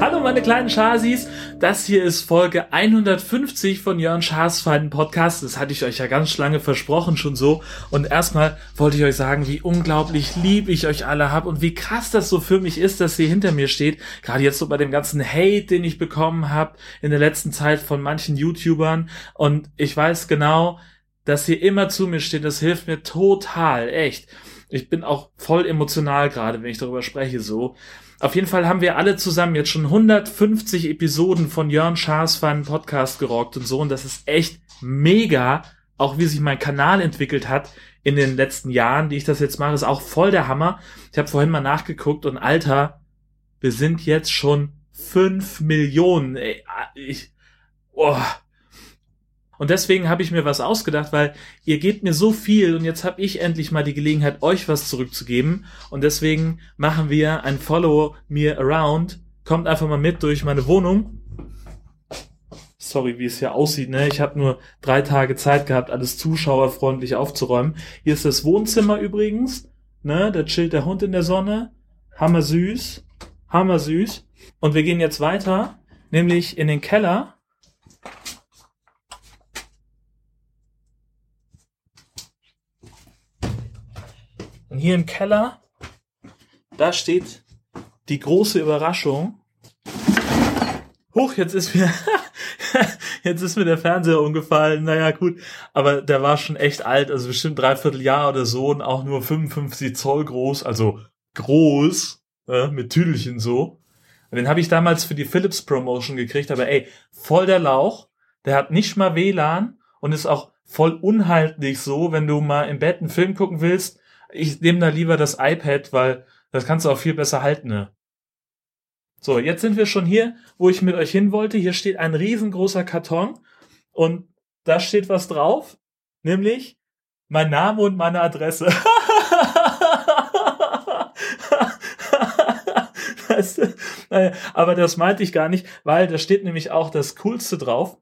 Hallo meine kleinen Chasis, das hier ist Folge 150 von Jörn Schaas feinen Podcast. Das hatte ich euch ja ganz lange versprochen schon so. Und erstmal wollte ich euch sagen, wie unglaublich lieb ich euch alle hab und wie krass das so für mich ist, dass ihr hinter mir steht. Gerade jetzt so bei dem ganzen Hate, den ich bekommen habe in der letzten Zeit von manchen YouTubern. Und ich weiß genau, dass ihr immer zu mir steht. Das hilft mir total, echt. Ich bin auch voll emotional gerade, wenn ich darüber spreche so. Auf jeden Fall haben wir alle zusammen jetzt schon 150 Episoden von Jörn Schaas Fun Podcast gerockt und so. Und das ist echt mega. Auch wie sich mein Kanal entwickelt hat in den letzten Jahren, die ich das jetzt mache, ist auch voll der Hammer. Ich habe vorhin mal nachgeguckt und Alter, wir sind jetzt schon 5 Millionen. Ey, ich, oh, und deswegen habe ich mir was ausgedacht, weil ihr gebt mir so viel und jetzt habe ich endlich mal die Gelegenheit, euch was zurückzugeben. Und deswegen machen wir ein Follow Me Around. Kommt einfach mal mit durch meine Wohnung. Sorry, wie es hier aussieht. Ne? Ich habe nur drei Tage Zeit gehabt, alles zuschauerfreundlich aufzuräumen. Hier ist das Wohnzimmer übrigens. Ne? Da chillt der Hund in der Sonne. Hammer süß. Hammer süß. Und wir gehen jetzt weiter, nämlich in den Keller. Und hier im Keller, da steht die große Überraschung. Huch, jetzt ist mir, jetzt ist mir der Fernseher umgefallen. Naja, gut. Aber der war schon echt alt, also bestimmt dreiviertel Jahr oder so und auch nur 55 Zoll groß, also groß, äh, mit Tüdelchen so. Und den habe ich damals für die Philips Promotion gekriegt, aber ey, voll der Lauch. Der hat nicht mal WLAN und ist auch voll unhaltlich so, wenn du mal im Bett einen Film gucken willst ich nehme da lieber das iPad, weil das kannst du auch viel besser halten. Ne? So, jetzt sind wir schon hier, wo ich mit euch hin wollte. Hier steht ein riesengroßer Karton und da steht was drauf, nämlich mein Name und meine Adresse. aber das meinte ich gar nicht, weil da steht nämlich auch das Coolste drauf.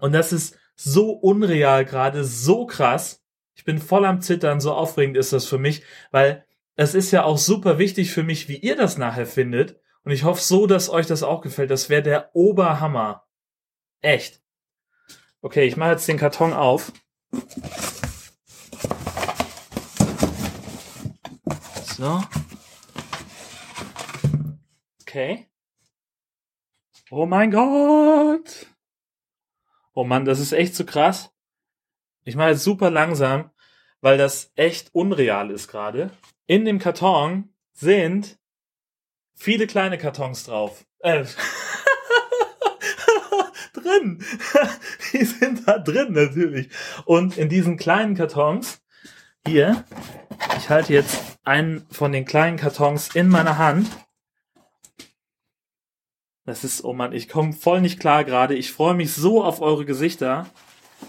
Und das ist so unreal gerade, so krass. Ich bin voll am Zittern, so aufregend ist das für mich, weil es ist ja auch super wichtig für mich, wie ihr das nachher findet. Und ich hoffe so, dass euch das auch gefällt. Das wäre der Oberhammer. Echt. Okay, ich mache jetzt den Karton auf. So. Okay. Oh mein Gott. Oh Mann, das ist echt zu so krass. Ich mache jetzt super langsam, weil das echt unreal ist gerade. In dem Karton sind viele kleine Kartons drauf. Äh, drin. Die sind da drin natürlich. Und in diesen kleinen Kartons hier, ich halte jetzt einen von den kleinen Kartons in meiner Hand. Das ist, oh Mann, ich komme voll nicht klar gerade. Ich freue mich so auf eure Gesichter.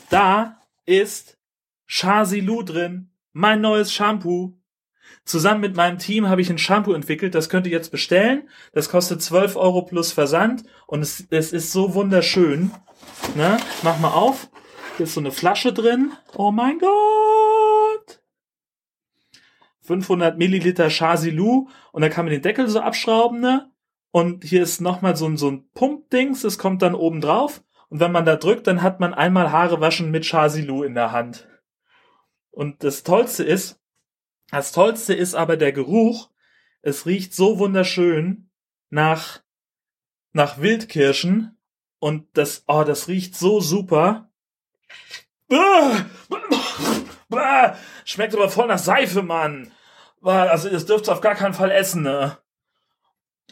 Da ist Shazilu drin, mein neues Shampoo. Zusammen mit meinem Team habe ich ein Shampoo entwickelt, das könnt ihr jetzt bestellen. Das kostet 12 Euro plus Versand und es, es ist so wunderschön. Ne? Mach mal auf. Hier ist so eine Flasche drin. Oh mein Gott! 500 Milliliter Shazilu und dann kann man den Deckel so abschrauben, ne? Und hier ist nochmal so ein, so ein Pumpdings, das kommt dann oben drauf. Und wenn man da drückt, dann hat man einmal Haare waschen mit Shazilu in der Hand. Und das Tollste ist, das Tollste ist aber der Geruch. Es riecht so wunderschön nach, nach Wildkirschen. Und das, oh, das riecht so super. Schmeckt aber voll nach Seife, Mann. Also, das dürft ihr auf gar keinen Fall essen, ne?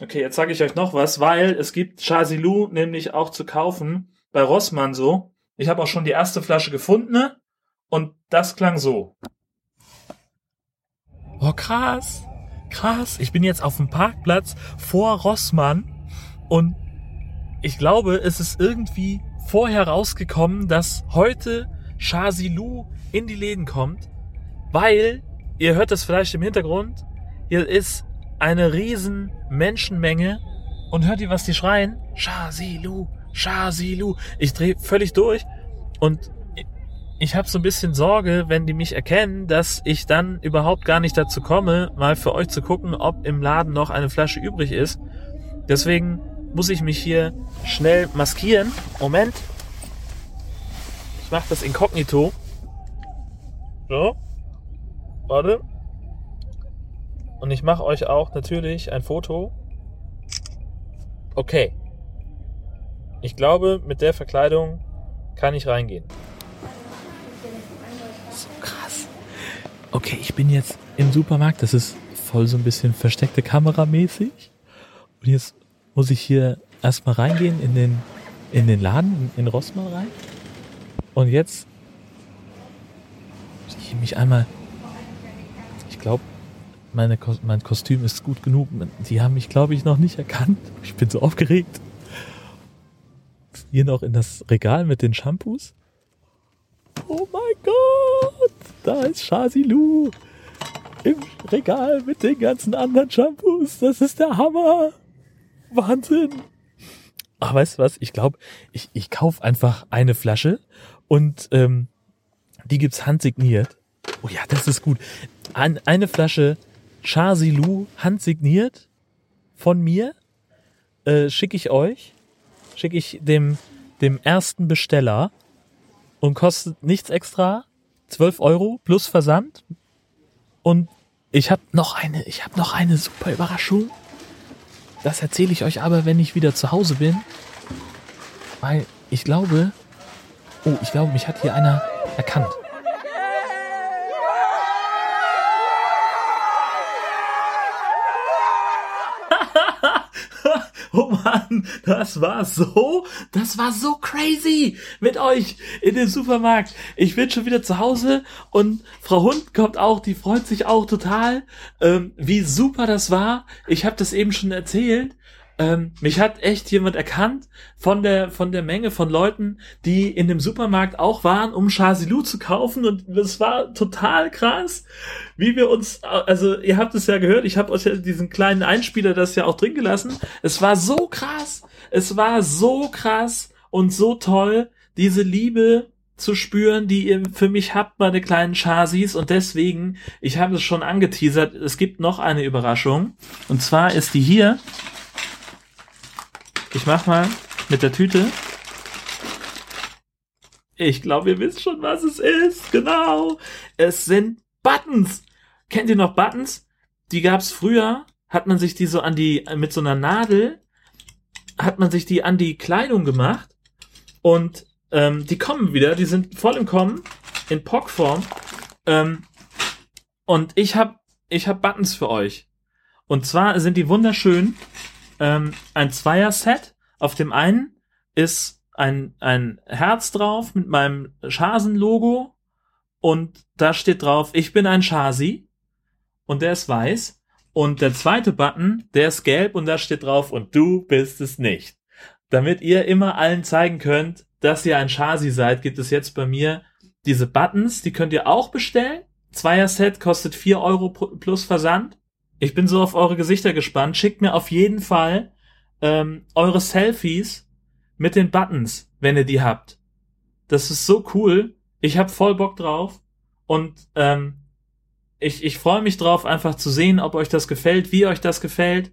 Okay, jetzt sage ich euch noch was, weil es gibt Shazilu nämlich auch zu kaufen bei Rossmann so. Ich habe auch schon die erste Flasche gefunden ne? und das klang so. Oh, krass. Krass. Ich bin jetzt auf dem Parkplatz vor Rossmann und ich glaube, es ist irgendwie vorher rausgekommen, dass heute Shazilu in die Läden kommt, weil, ihr hört das vielleicht im Hintergrund, hier ist eine riesen Menschenmenge und hört ihr, was die schreien? Shazilu, Shazilu. Ich drehe völlig durch und ich habe so ein bisschen Sorge, wenn die mich erkennen, dass ich dann überhaupt gar nicht dazu komme, mal für euch zu gucken, ob im Laden noch eine Flasche übrig ist. Deswegen muss ich mich hier schnell maskieren. Moment. Ich mache das inkognito. So. Warte. Und ich mache euch auch natürlich ein Foto. Okay. Ich glaube, mit der Verkleidung kann ich reingehen. okay, ich bin jetzt im Supermarkt, das ist voll so ein bisschen versteckte Kamera mäßig. Und jetzt muss ich hier erstmal reingehen in den, in den Laden, in Rossmann rein. Und jetzt muss ich mich einmal, ich glaube, meine, mein Kostüm ist gut genug. Die haben mich, glaube ich, noch nicht erkannt. Ich bin so aufgeregt. Hier noch in das Regal mit den Shampoos. Oh mein Gott! Da ist Shazilu im Regal mit den ganzen anderen Shampoos. Das ist der Hammer. Wahnsinn. Ach, weißt du was? Ich glaube, ich, ich kauf einfach eine Flasche und ähm, die gibt's handsigniert. Oh ja, das ist gut. An, eine Flasche Shazilu handsigniert von mir äh, schicke ich euch, schicke ich dem dem ersten Besteller und kostet nichts extra. 12 Euro plus Versand. Und ich habe noch eine, ich habe noch eine super Überraschung. Das erzähle ich euch aber, wenn ich wieder zu Hause bin. Weil ich glaube, oh, ich glaube, mich hat hier einer erkannt. Oh Mann, das war so, das war so crazy mit euch in dem Supermarkt. Ich bin schon wieder zu Hause und Frau Hund kommt auch, die freut sich auch total, ähm, wie super das war. Ich habe das eben schon erzählt. Ähm, mich hat echt jemand erkannt von der von der Menge von Leuten, die in dem Supermarkt auch waren, um Chasilou zu kaufen und es war total krass, wie wir uns also ihr habt es ja gehört, ich habe euch ja diesen kleinen Einspieler das ja auch drin gelassen. Es war so krass, es war so krass und so toll, diese Liebe zu spüren, die ihr für mich habt, meine kleinen Chasis. Und deswegen, ich habe es schon angeteasert, es gibt noch eine Überraschung. Und zwar ist die hier. Ich mach mal mit der Tüte. Ich glaube, ihr wisst schon, was es ist. Genau. Es sind Buttons. Kennt ihr noch Buttons? Die gab's früher. Hat man sich die so an die, mit so einer Nadel, hat man sich die an die Kleidung gemacht. Und ähm, die kommen wieder. Die sind voll im Kommen. In POC-Form. Ähm, und ich hab, ich hab Buttons für euch. Und zwar sind die wunderschön ähm, ein Zweier-Set. Auf dem einen ist ein, ein Herz drauf mit meinem Schasen-Logo und da steht drauf, ich bin ein Schasi und der ist weiß. Und der zweite Button, der ist gelb und da steht drauf, und du bist es nicht. Damit ihr immer allen zeigen könnt, dass ihr ein Chasi seid, gibt es jetzt bei mir diese Buttons, die könnt ihr auch bestellen. Zweier-Set kostet vier Euro plus Versand. Ich bin so auf eure Gesichter gespannt. Schickt mir auf jeden Fall ähm, eure Selfies mit den Buttons, wenn ihr die habt. Das ist so cool. Ich hab voll Bock drauf. Und ähm, ich, ich freue mich drauf, einfach zu sehen, ob euch das gefällt, wie euch das gefällt.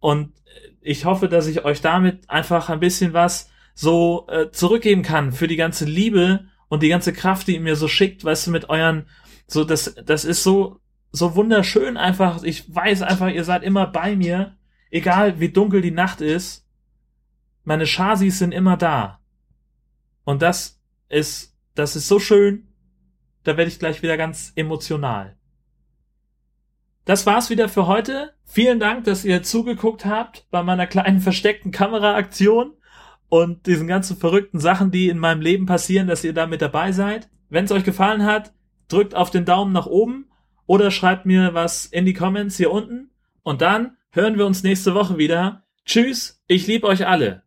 Und ich hoffe, dass ich euch damit einfach ein bisschen was so äh, zurückgeben kann für die ganze Liebe und die ganze Kraft, die ihr mir so schickt, weißt du, mit euren, so, das, das ist so, so wunderschön einfach. Ich weiß einfach, ihr seid immer bei mir. Egal wie dunkel die Nacht ist. Meine Chasis sind immer da. Und das ist, das ist so schön. Da werde ich gleich wieder ganz emotional. Das war's wieder für heute. Vielen Dank, dass ihr zugeguckt habt bei meiner kleinen versteckten Kameraaktion und diesen ganzen verrückten Sachen, die in meinem Leben passieren, dass ihr da mit dabei seid. Wenn es euch gefallen hat, drückt auf den Daumen nach oben oder schreibt mir was in die Comments hier unten. Und dann hören wir uns nächste Woche wieder. Tschüss, ich liebe euch alle.